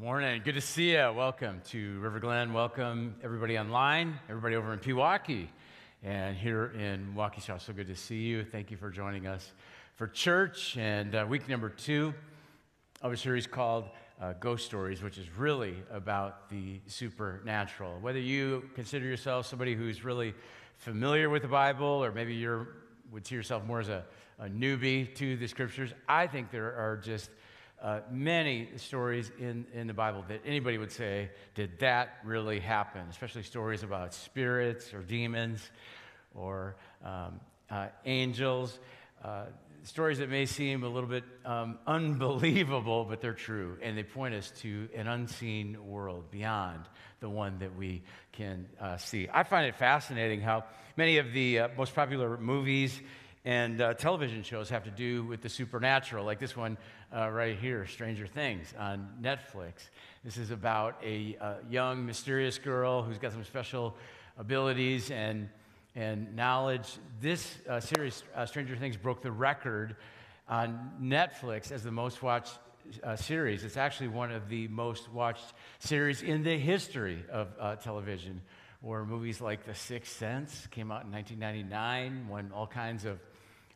Morning. Good to see you. Welcome to River Glen. Welcome everybody online, everybody over in Pewaukee, and here in Waukesha. So good to see you. Thank you for joining us for church and uh, week number two of a series called uh, Ghost Stories, which is really about the supernatural. Whether you consider yourself somebody who's really familiar with the Bible, or maybe you would see yourself more as a, a newbie to the scriptures, I think there are just uh, many stories in, in the Bible that anybody would say, Did that really happen? Especially stories about spirits or demons or um, uh, angels. Uh, stories that may seem a little bit um, unbelievable, but they're true. And they point us to an unseen world beyond the one that we can uh, see. I find it fascinating how many of the uh, most popular movies and uh, television shows have to do with the supernatural, like this one uh, right here, Stranger Things on Netflix. This is about a uh, young, mysterious girl who's got some special abilities and, and knowledge. This uh, series, uh, Stranger Things, broke the record on Netflix as the most watched uh, series. It's actually one of the most watched series in the history of television or movies like The Sixth Sense came out in 1999, won all kinds of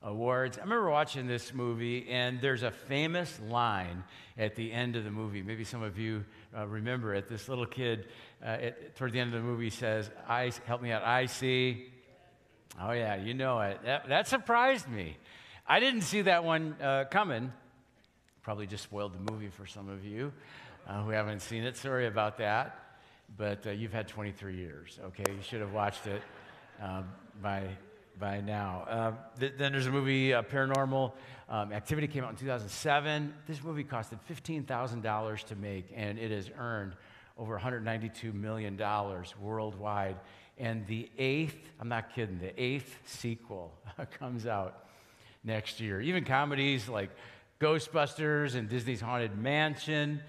awards. I remember watching this movie, and there's a famous line at the end of the movie. Maybe some of you uh, remember it. This little kid, uh, at, toward the end of the movie, says, "I help me out. I see." Oh yeah, you know it. That, that surprised me. I didn't see that one uh, coming. Probably just spoiled the movie for some of you uh, who haven't seen it. Sorry about that. But uh, you've had 23 years. Okay, you should have watched it um, by by now. Uh, th- then there's a movie, uh, Paranormal um, Activity, came out in 2007. This movie costed $15,000 to make, and it has earned over $192 million worldwide. And the eighth, I'm not kidding, the eighth sequel comes out next year. Even comedies like Ghostbusters and Disney's Haunted Mansion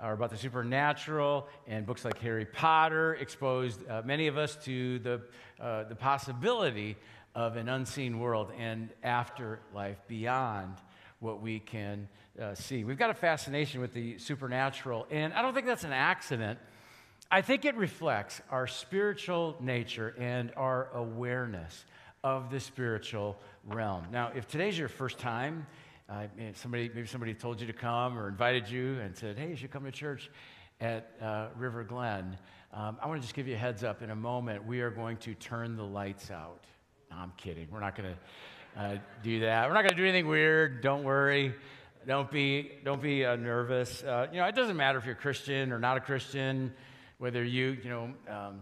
are about the supernatural, and books like Harry Potter exposed uh, many of us to the, uh, the possibility of an unseen world and afterlife beyond what we can uh, see. We've got a fascination with the supernatural, and I don't think that's an accident. I think it reflects our spiritual nature and our awareness of the spiritual realm. Now, if today's your first time, uh, somebody, maybe somebody told you to come or invited you and said, hey, you should come to church at uh, River Glen. Um, I want to just give you a heads up. In a moment, we are going to turn the lights out. No, I'm kidding. We're not going to uh, do that. We're not going to do anything weird. Don't worry. Don't be, don't be uh, nervous. Uh, you know, it doesn't matter if you're Christian or not a Christian, whether you, you know, um,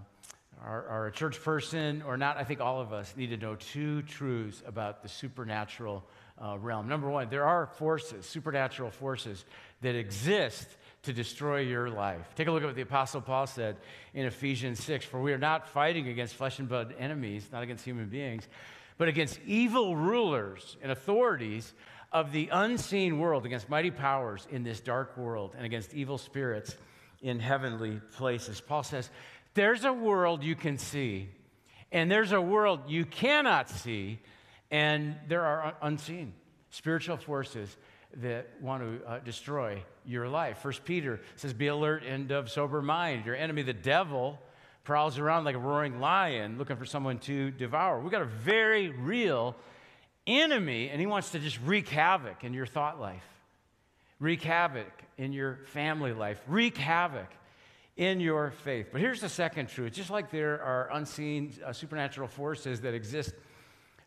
are, are a church person or not. I think all of us need to know two truths about the supernatural uh, realm. Number one, there are forces, supernatural forces, that exist to destroy your life. Take a look at what the Apostle Paul said in Ephesians 6 For we are not fighting against flesh and blood enemies, not against human beings, but against evil rulers and authorities of the unseen world, against mighty powers in this dark world, and against evil spirits in heavenly places. Paul says, There's a world you can see, and there's a world you cannot see, and there are unseen spiritual forces that want to uh, destroy your life. First Peter says, Be alert and of sober mind. Your enemy, the devil, prowls around like a roaring lion looking for someone to devour. We've got a very real enemy, and he wants to just wreak havoc in your thought life, wreak havoc in your family life, wreak havoc in your faith. But here's the second truth just like there are unseen uh, supernatural forces that exist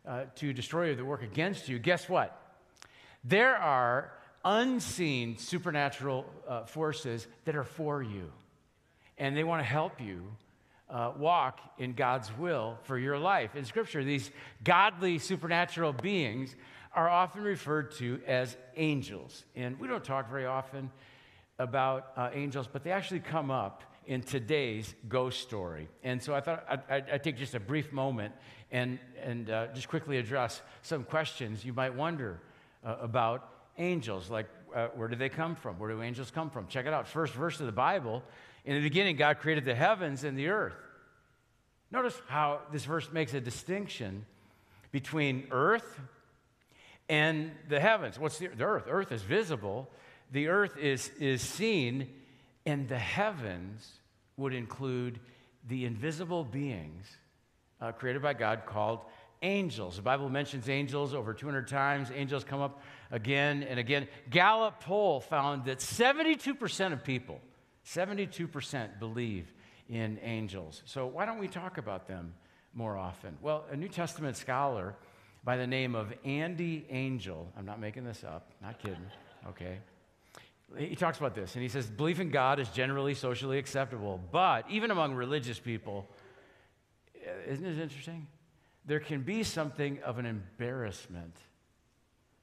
uh, to destroy you, that work against you, guess what? There are unseen supernatural uh, forces that are for you, and they want to help you uh, walk in God's will for your life. In Scripture, these godly supernatural beings are often referred to as angels. And we don't talk very often about uh, angels, but they actually come up in today's ghost story. And so I thought I'd, I'd, take just a brief moment and, and uh, just quickly address some questions you might wonder uh, about angels. Like, uh, where do they come from? Where do angels come from? Check it out. First verse of the Bible. In the beginning, God created the heavens and the earth. Notice how this verse makes a distinction between earth and the heavens. What's the, the earth? Earth is visible, the earth is, is seen And the heavens would include the invisible beings uh, created by God called angels. The Bible mentions angels over 200 times. Angels come up again and again. Gallup poll found that 72% of people, 72% believe in angels. So why don't we talk about them more often? Well, a New Testament scholar by the name of Andy Angel, I'm not making this up, not kidding, okay? He talks about this and he says, belief in God is generally socially acceptable, but even among religious people, isn't it interesting? There can be something of an embarrassment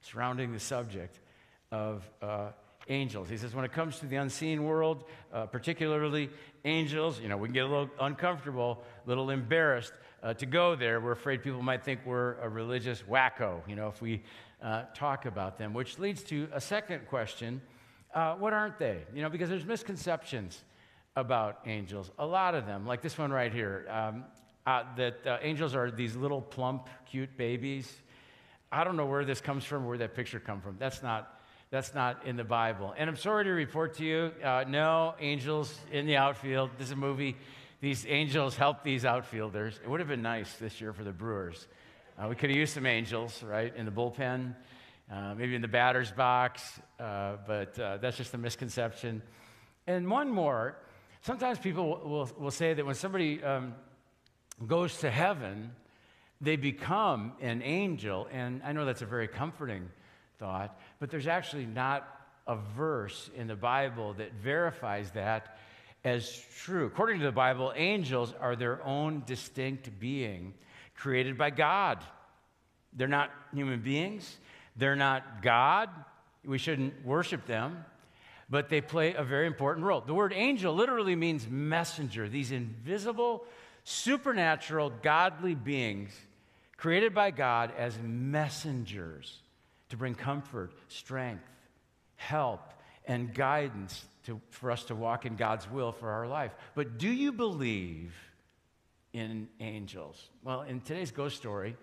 surrounding the subject of uh, angels. He says, when it comes to the unseen world, uh, particularly angels, you know, we can get a little uncomfortable, a little embarrassed uh, to go there. We're afraid people might think we're a religious wacko, you know, if we uh, talk about them, which leads to a second question uh, what aren't they? You know, because there's misconceptions about angels, a lot of them, like this one right here. Um, uh, that uh, angels are these little plump, cute babies. I don't know where this comes from, where that picture come from. That's not, that's not in the Bible. And I'm sorry to report to you, uh, no angels in the outfield. This is a movie. These angels help these outfielders. It would have been nice this year for the Brewers. Uh, we could have used some angels, right, in the bullpen, uh, maybe in the batter's box, uh, but that's just a misconception. And one more. Sometimes people will, will, will say that when somebody um, goes to heaven, they become an angel. And I know that's a very comforting thought, but there's actually not a verse in the Bible that verifies that as true. According to the Bible, angels are their own distinct being created by God. They're not human beings, they're not God. We shouldn't worship them, but they play a very important role. The word angel literally means messenger, these invisible supernatural, godly beings created by God as messengers to bring comfort, strength, help, and guidance to, for us to walk in God's will for our life. But do you believe in angels? Well, in today's ghost story,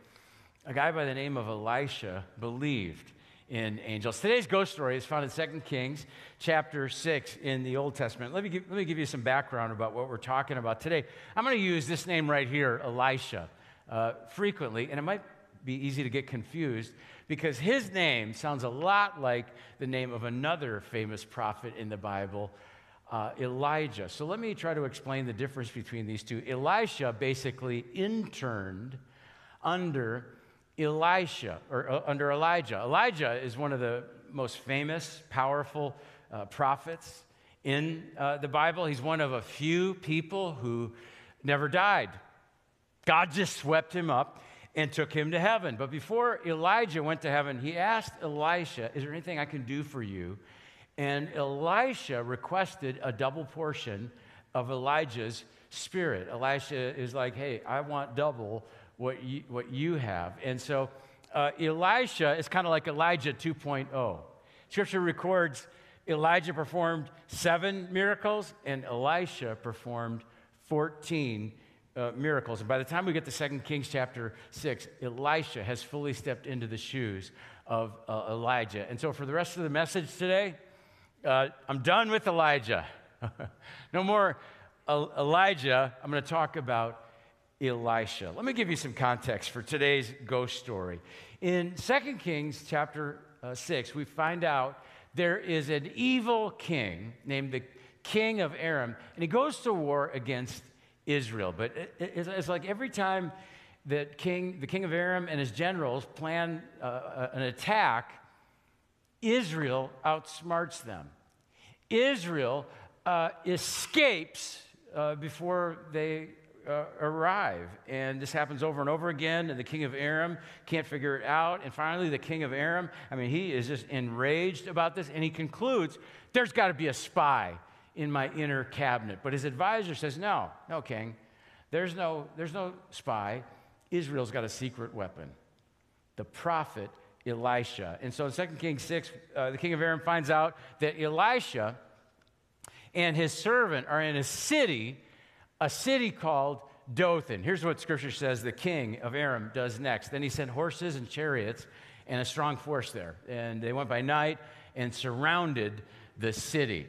a guy by the name of Elisha believed in angels. Today's ghost story is found in 2 Kings chapter 6 in the Old Testament. Let me give, let me give you some background about what we're talking about today. I'm going to use this name right here, Elisha, uh, frequently, and it might be easy to get confused because his name sounds a lot like the name of another famous prophet in the Bible, uh, Elijah. So let me try to explain the difference between these two. Elisha basically interned under Elisha, or uh, under Elijah. Elijah is one of the most famous, powerful uh, prophets in uh, the Bible. He's one of a few people who never died. God just swept him up and took him to heaven. But before Elijah went to heaven, he asked Elisha, Is there anything I can do for you? And Elisha requested a double portion of Elijah's spirit. Elisha is like, Hey, I want double what you, what you have. And so uh, Elisha is kind of like Elijah 2.0. Scripture records Elijah performed seven miracles and Elisha performed 14 uh, miracles. And by the time we get to 2 Kings chapter 6, Elisha has fully stepped into the shoes of uh, Elijah. And so for the rest of the message today, uh, I'm done with Elijah. no more Elijah. I'm going to talk about Elisha. Let me give you some context for today's ghost story. In 2 Kings chapter uh, 6, we find out there is an evil king named the king of Aram, and he goes to war against Israel. But it, it's like every time that king, the king of Aram and his generals plan uh, uh, an attack, Israel outsmarts them. Israel uh, escapes uh, before they uh, arrive. And this happens over and over again. And the king of Aram can't figure it out. And finally, the king of Aram, I mean, he is just enraged about this. And he concludes, there's got to be a spy in my inner cabinet. But his advisor says, no, no, king. There's no, there's no spy. Israel's got a secret weapon the prophet Elisha. And so in 2 Kings 6, uh, the king of Aram finds out that Elisha and his servant are in a city a city called Dothan. Here's what scripture says the king of Aram does next. Then he sent horses and chariots and a strong force there. And they went by night and surrounded the city.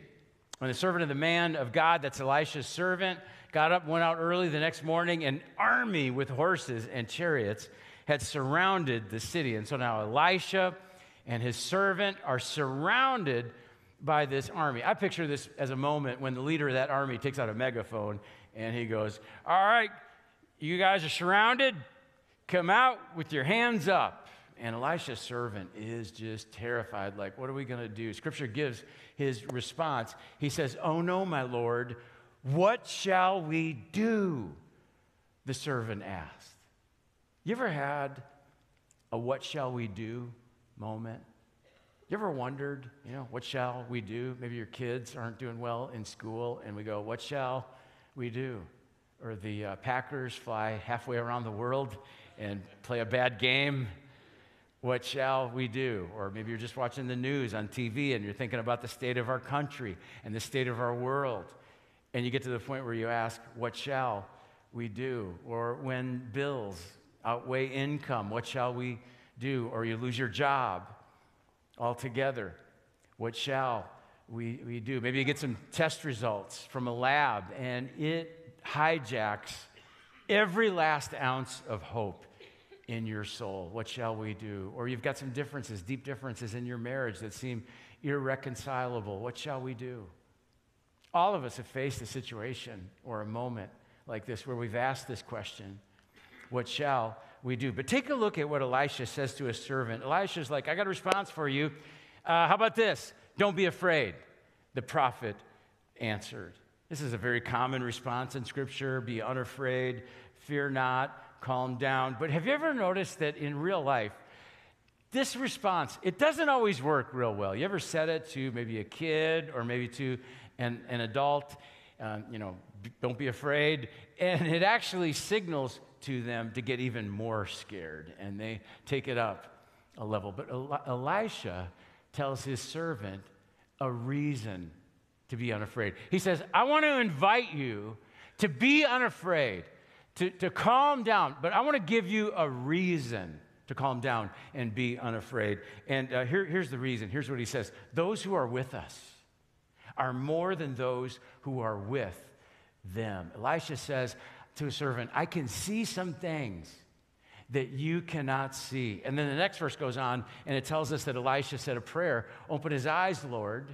When the servant of the man of God, that's Elisha's servant, got up, went out early the next morning, an army with horses and chariots had surrounded the city. And so now Elisha and his servant are surrounded by this army. I picture this as a moment when the leader of that army takes out a megaphone and he goes, All right, you guys are surrounded. Come out with your hands up. And Elisha's servant is just terrified, like, What are we going to do? Scripture gives his response. He says, Oh no, my Lord, what shall we do? The servant asked. You ever had a what shall we do moment? You ever wondered, you know, what shall we do? Maybe your kids aren't doing well in school, and we go, what shall we do? Or the uh, Packers fly halfway around the world and play a bad game. What shall we do? Or maybe you're just watching the news on TV and you're thinking about the state of our country and the state of our world. And you get to the point where you ask, What shall we do? Or when bills outweigh income, what shall we do? Or you lose your job altogether. What shall we, we do? Maybe you get some test results from a lab and it hijacks every last ounce of hope in your soul. What shall we do? Or you've got some differences, deep differences in your marriage that seem irreconcilable. What shall we do? All of us have faced a situation or a moment like this where we've asked this question What shall we do? But take a look at what Elisha says to his servant. Elisha's like, I got a response for you. Uh, how about this? Don't be afraid. The prophet answered. This is a very common response in Scripture be unafraid, fear not, calm down. But have you ever noticed that in real life, this response, it doesn't always work real well. You ever said it to maybe a kid or maybe to an, an adult, um, you know, don't be afraid. And it actually signals to them to get even more scared, and they take it up a level. But Elisha tells his servant a reason to be unafraid. He says, I want to invite you to be unafraid, to, to calm down, but I want to give you a reason to calm down and be unafraid. And uh, here, here's the reason. Here's what he says Those who are with us are more than those who are with them. Elisha says to a servant, I can see some things that you cannot see. And then the next verse goes on, and it tells us that Elisha said a prayer Open his eyes, Lord,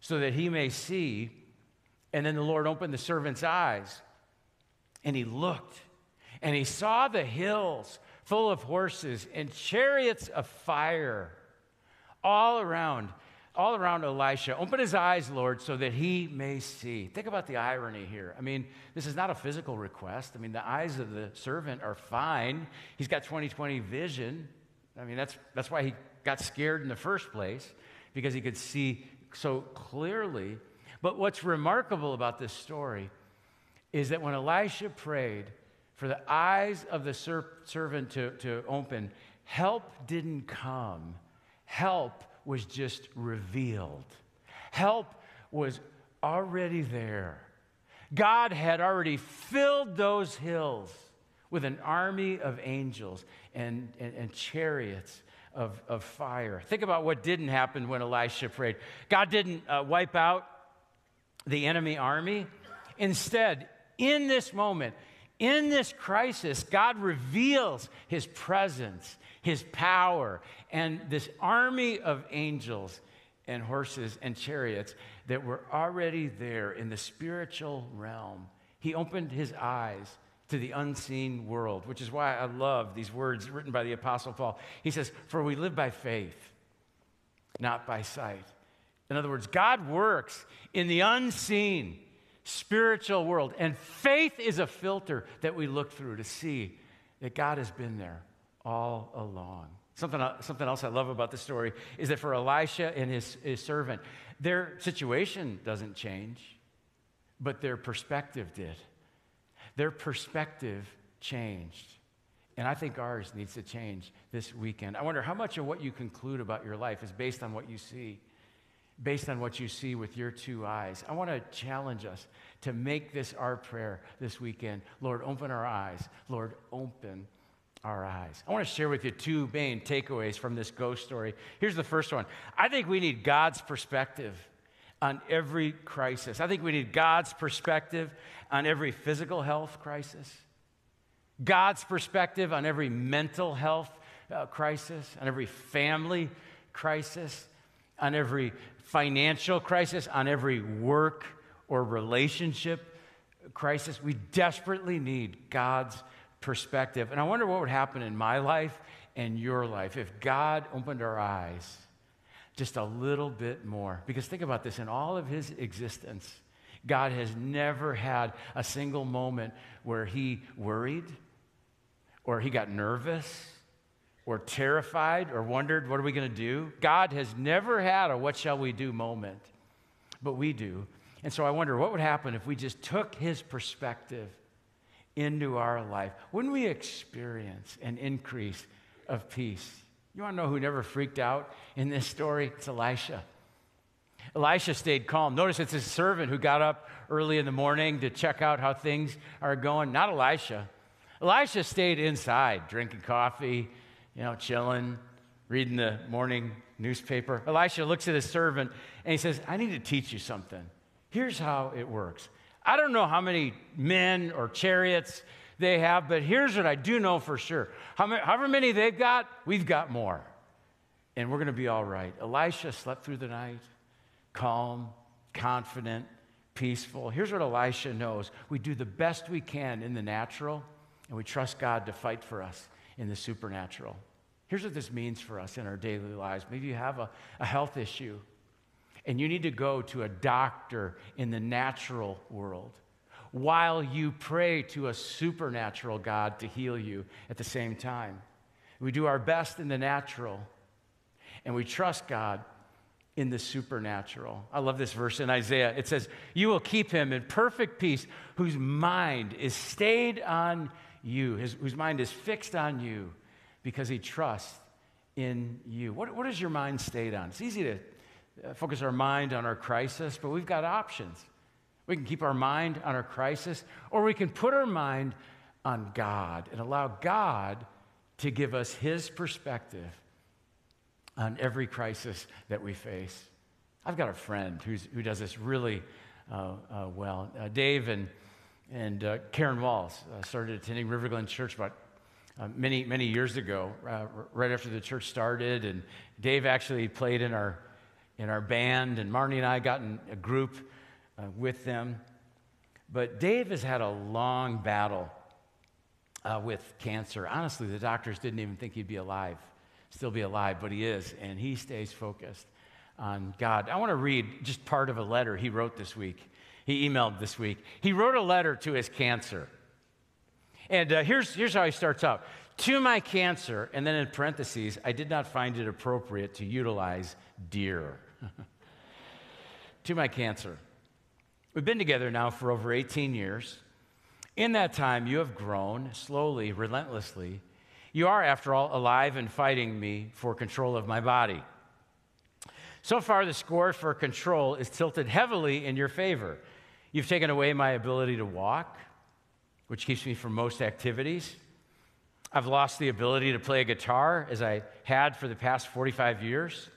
so that he may see. And then the Lord opened the servant's eyes, and he looked, and he saw the hills full of horses and chariots of fire all around all around Elisha. Open his eyes, Lord, so that he may see. Think about the irony here. I mean, this is not a physical request. I mean, the eyes of the servant are fine. He's got 20 20 vision. I mean, that's, that's why he got scared in the first place, because he could see so clearly. But what's remarkable about this story is that when Elisha prayed for the eyes of the ser- servant to, to open, help didn't come. Help was just revealed. Help was already there. God had already filled those hills with an army of angels and, and, and chariots of, of fire. Think about what didn't happen when Elisha prayed. God didn't uh, wipe out the enemy army. Instead, in this moment, in this crisis, God reveals his presence his power, and this army of angels and horses and chariots that were already there in the spiritual realm. He opened his eyes to the unseen world, which is why I love these words written by the Apostle Paul. He says, For we live by faith, not by sight. In other words, God works in the unseen spiritual world, and faith is a filter that we look through to see that God has been there all along. Something, uh, something else I love about the story is that for Elisha and his, his servant, their situation doesn't change, but their perspective did. Their perspective changed. And I think ours needs to change this weekend. I wonder how much of what you conclude about your life is based on what you see, based on what you see with your two eyes. I want to challenge us to make this our prayer this weekend. Lord, open our eyes. Lord, open our eyes. I want to share with you two main takeaways from this ghost story. Here's the first one I think we need God's perspective on every crisis. I think we need God's perspective on every physical health crisis, God's perspective on every mental health uh, crisis, on every family crisis, on every financial crisis, on every work or relationship crisis. We desperately need God's perspective. And I wonder what would happen in my life and your life if God opened our eyes just a little bit more. Because think about this in all of his existence, God has never had a single moment where he worried or he got nervous or terrified or wondered, what are we going to do? God has never had a what shall we do moment, but we do. And so I wonder what would happen if we just took his perspective into our life? Wouldn't we experience an increase of peace? You want to know who never freaked out in this story? It's Elisha. Elisha stayed calm. Notice it's his servant who got up early in the morning to check out how things are going, not Elisha. Elisha stayed inside, drinking coffee, you know, chilling, reading the morning newspaper. Elisha looks at his servant and he says, I need to teach you something. Here's how it works. I don't know how many men or chariots they have, but here's what I do know for sure. However many they've got, we've got more. And we're going to be all right. Elisha slept through the night, calm, confident, peaceful. Here's what Elisha knows we do the best we can in the natural, and we trust God to fight for us in the supernatural. Here's what this means for us in our daily lives. Maybe you have a, a health issue and you need to go to a doctor in the natural world while you pray to a supernatural God to heal you at the same time. We do our best in the natural and we trust God in the supernatural. I love this verse in Isaiah. It says, You will keep him in perfect peace, whose mind is stayed on you, his, whose mind is fixed on you because he trusts in you. What, what is your mind stayed on? It's easy to uh, focus our mind on our crisis, but we've got options. We can keep our mind on our crisis, or we can put our mind on God and allow God to give us his perspective on every crisis that we face. I've got a friend who does this really uh, uh, well. Uh, Dave and, and uh, Karen Walls uh, started attending River Glen Church about uh, many, many years ago, right after the church started. And Dave actually played in our in our band, and Marnie and I got in a group uh, with them. But Dave has had a long battle uh, with cancer. Honestly, the doctors didn't even think he'd be alive, still be alive, but he is, and he stays focused on God. I want to read just part of a letter he wrote this week. He emailed this week. He wrote a letter to his cancer. And uh, here's, here's how he starts out To my cancer, and then in parentheses, I did not find it appropriate to utilize dear. to my cancer. We've been together now for over 18 years. In that time, you have grown slowly, relentlessly. You are, after all, alive and fighting me for control of my body. So far, the score for control is tilted heavily in your favor. You've taken away my ability to walk, which keeps me from most activities. I've lost the ability to play a guitar as I had for the past 45 years.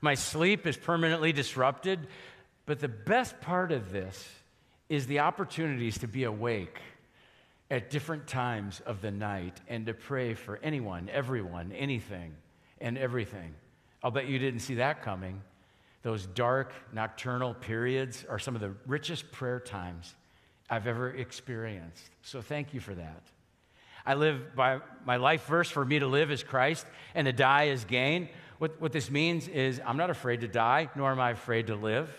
My sleep is permanently disrupted. But the best part of this is the opportunities to be awake at different times of the night and to pray for anyone, everyone, anything, and everything. I'll bet you didn't see that coming. Those dark nocturnal periods are some of the richest prayer times I've ever experienced. So thank you for that. I live by my life verse for me to live is Christ and to die is gain. What, what this means is I'm not afraid to die, nor am I afraid to live.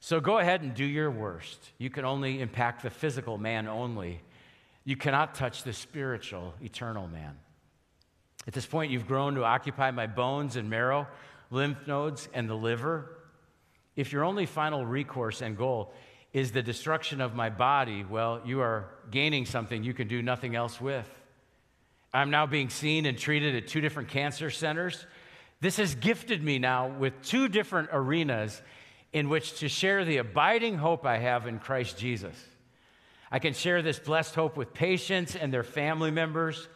So go ahead and do your worst. You can only impact the physical man only. You cannot touch the spiritual, eternal man. At this point, you've grown to occupy my bones and marrow, lymph nodes, and the liver. If your only final recourse and goal is the destruction of my body, well, you are gaining something you can do nothing else with. I'm now being seen and treated at two different cancer centers this has gifted me now with two different arenas in which to share the abiding hope I have in Christ Jesus. I can share this blessed hope with patients and their family members,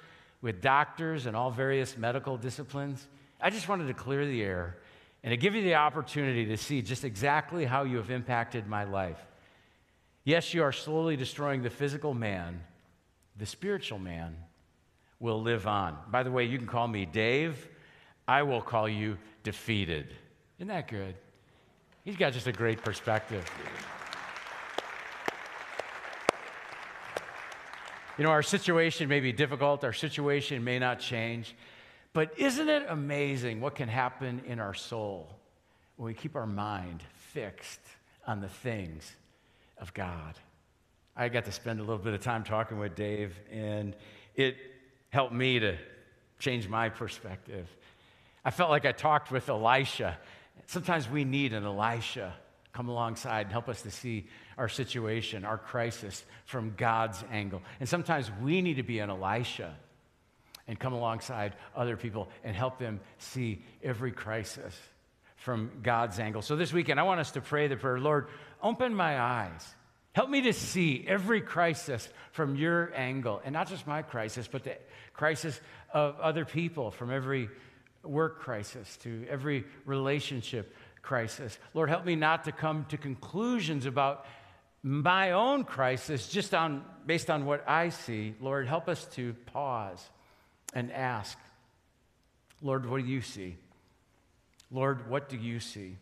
with doctors and all various medical disciplines. I just wanted to clear the air and to give you the opportunity to see just exactly how you have impacted my life. Yes, you are slowly destroying the physical man, the spiritual man will live on. By the way, you can call me Dave. I will call you defeated. Isn't that good? He's got just a great perspective. You know, our situation may be difficult, our situation may not change, but isn't it amazing what can happen in our soul when we keep our mind fixed on the things of God? I got to spend a little bit of time talking with Dave, and it helped me to change my perspective. I felt like I talked with Elisha. Sometimes we need an Elisha come alongside and help us to see our situation, our crisis from God's angle. And sometimes we need to be an Elisha and come alongside other people and help them see every crisis from God's angle. So this weekend, I want us to pray the prayer Lord, open my eyes. Help me to see every crisis from your angle, and not just my crisis, but the crisis of other people, from every work crisis to every relationship crisis. Lord, help me not to come to conclusions about my own crisis just on, based on what I see. Lord, help us to pause and ask, Lord, what do you see? Lord, what do you see?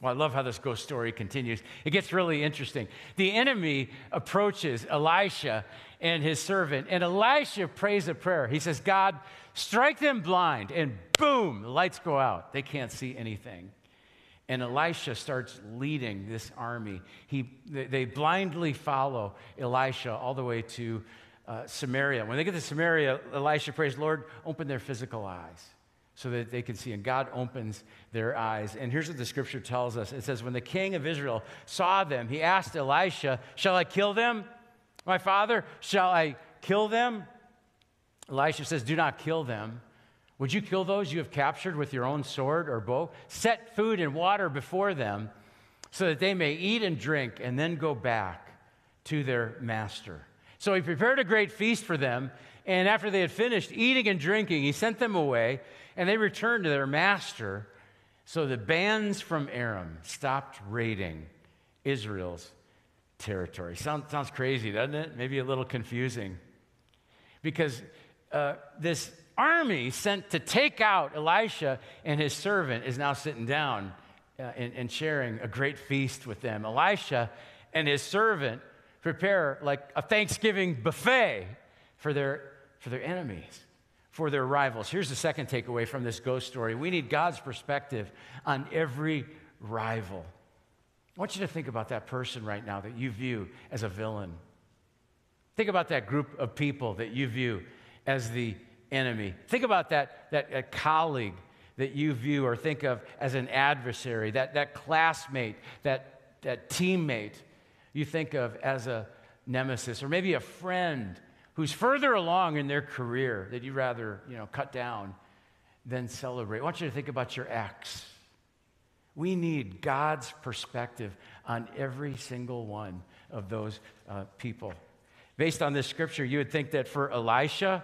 Well, I love how this ghost story continues. It gets really interesting. The enemy approaches Elisha and his servant, and Elisha prays a prayer. He says, God, strike them blind, and boom, the lights go out. They can't see anything. And Elisha starts leading this army. He, they blindly follow Elisha all the way to uh, Samaria. When they get to Samaria, Elisha prays, Lord, open their physical eyes so that they can see. And God opens their eyes. And here's what the scripture tells us it says, When the king of Israel saw them, he asked Elisha, Shall I kill them? My father, shall I kill them? Elisha says, Do not kill them. Would you kill those you have captured with your own sword or bow? Set food and water before them so that they may eat and drink and then go back to their master. So he prepared a great feast for them, and after they had finished eating and drinking, he sent them away, and they returned to their master. So the bands from Aram stopped raiding Israel's territory. Sounds, sounds crazy, doesn't it? Maybe a little confusing. Because uh, this army sent to take out Elisha and his servant is now sitting down uh, and, and sharing a great feast with them. Elisha and his servant prepare like a Thanksgiving buffet for their, for their enemies, for their rivals. Here's the second takeaway from this ghost story we need God's perspective on every rival. I want you to think about that person right now that you view as a villain. Think about that group of people that you view as the enemy. Think about that, that, that colleague that you view or think of as an adversary, that, that classmate, that, that teammate you think of as a nemesis, or maybe a friend who's further along in their career that you'd rather you know, cut down than celebrate. I want you to think about your ex. We need God's perspective on every single one of those uh, people. Based on this scripture, you would think that for Elisha,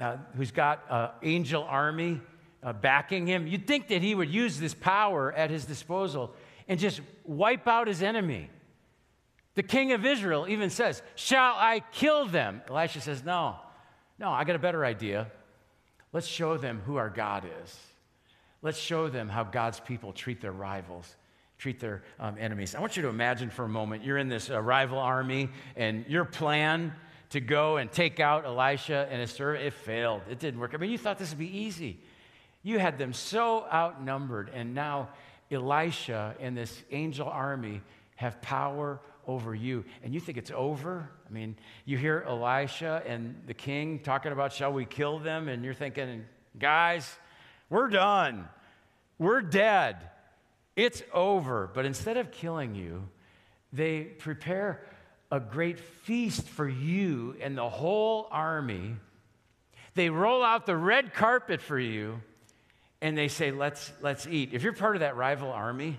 uh, who's got an angel army uh, backing him, you'd think that he would use this power at his disposal and just wipe out his enemy. The king of Israel even says, Shall I kill them? Elisha says, No, no, I got a better idea. Let's show them who our God is. Let's show them how God's people treat their rivals, treat their um, enemies. I want you to imagine for a moment you're in this uh, rival army, and your plan to go and take out Elisha and his servant, it failed. It didn't work. I mean, you thought this would be easy. You had them so outnumbered, and now Elisha and this angel army have power over you. And you think it's over? I mean, you hear Elisha and the king talking about, shall we kill them? And you're thinking, guys, we're done. We're dead. It's over. But instead of killing you, they prepare a great feast for you and the whole army. They roll out the red carpet for you and they say, let's, let's eat. If you're part of that rival army,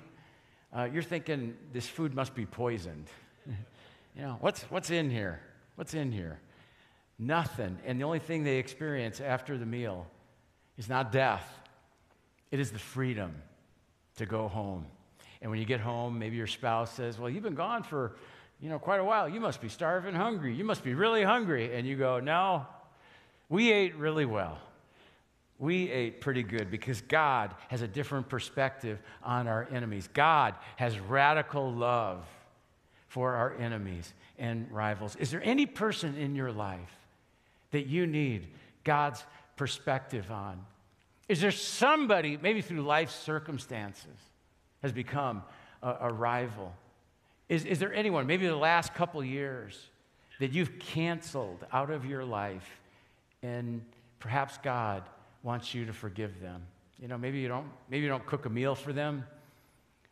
uh, you're thinking this food must be poisoned. you know, what's, what's in here? What's in here? Nothing. And the only thing they experience after the meal is not death, It is the freedom to go home. And when you get home, maybe your spouse says, Well, you've been gone for you know, quite a while. You must be starving hungry. You must be really hungry. And you go, No, we ate really well. We ate pretty good because God has a different perspective on our enemies. God has radical love for our enemies and rivals. Is there any person in your life that you need God's perspective on? Is there somebody, maybe through life circumstances, has become a, a rival? Is, is there anyone, maybe the last couple years, that you've canceled out of your life and perhaps God wants you to forgive them? You know, maybe you don't, maybe you don't cook a meal for them,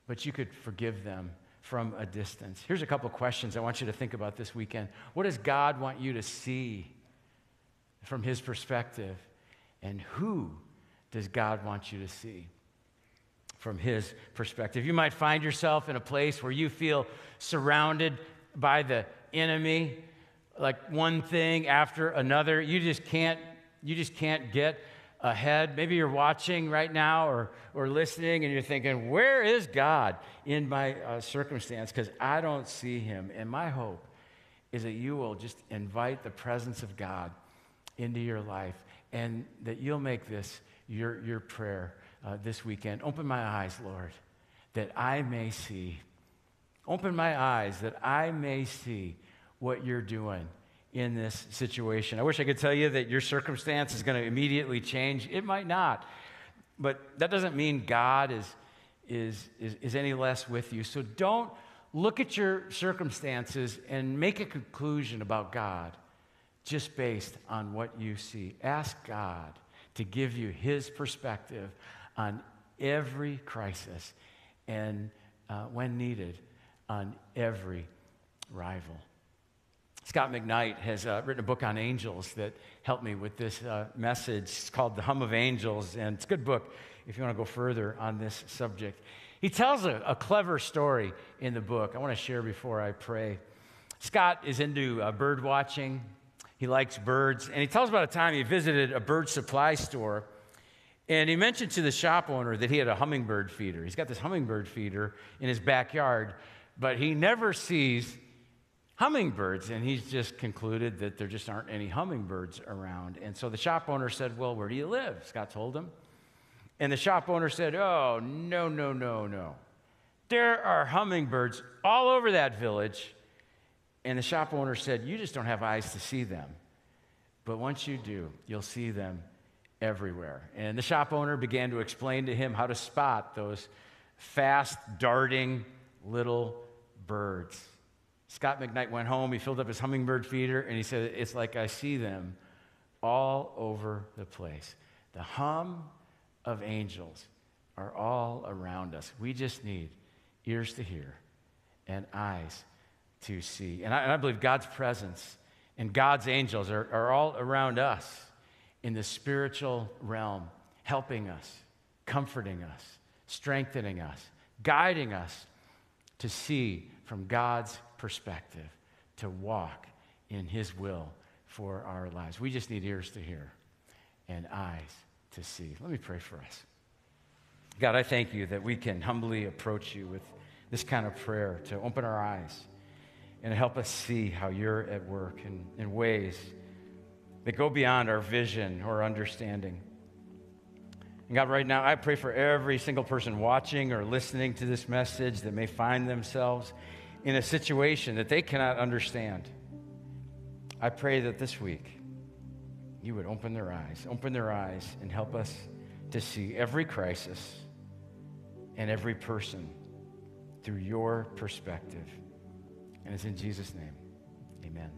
but you could forgive them from a distance. Here's a couple questions I want you to think about this weekend. What does God want you to see from his perspective? And who does God want you to see? from his perspective. You might find yourself in a place where you feel surrounded by the enemy, like one thing after another. You just can't, you just can't get ahead. Maybe you're watching right now or, or listening and you're thinking, where is God in my uh, circumstance? Because I don't see him. And my hope is that you will just invite the presence of God into your life and that you'll make this your, your prayer uh, this weekend. Open my eyes, Lord, that I may see. Open my eyes that I may see what you're doing in this situation. I wish I could tell you that your circumstance is going to immediately change. It might not. But that doesn't mean God is, is, is, is any less with you. So don't look at your circumstances and make a conclusion about God just based on what you see. Ask God to give you his perspective on every crisis and, uh, when needed, on every rival. Scot McKnight has uh, written a book on angels that helped me with this uh, message. It's called The Hum of Angels, and it's a good book if you want to go further on this subject. He tells a, a clever story in the book I want to share before I pray. Scot is into uh, bird watching, he likes birds, and he tells about a time he visited a bird supply store and he mentioned to the shop owner that he had a hummingbird feeder. He's got this hummingbird feeder in his backyard, but he never sees hummingbirds. And he's just concluded that there just aren't any hummingbirds around. And so the shop owner said, Well, where do you live? Scot told him. And the shop owner said, Oh, no, no, no, no. There are hummingbirds all over that village. And the shop owner said, You just don't have eyes to see them. But once you do, you'll see them everywhere. And the shop owner began to explain to him how to spot those fast darting little birds. Scot McKnight went home, he filled up his hummingbird feeder, and he said, It's like I see them all over the place. The hum of angels are all around us. We just need ears to hear and eyes to see. And I, and I believe God's presence and God's angels are, are all around us in the spiritual realm, helping us, comforting us, strengthening us, guiding us to see from God's perspective, to walk in His will for our lives. We just need ears to hear and eyes to see. Let me pray for us. God, I thank you that we can humbly approach you with this kind of prayer to open our eyes and help us see how you're at work in, in ways that go beyond our vision or understanding. And God, right now, I pray for every single person watching or listening to this message that may find themselves in a situation that they cannot understand. I pray that this week you would open their eyes, open their eyes, and help us to see every crisis and every person through your perspective. And it's in Jesus' name. Amen.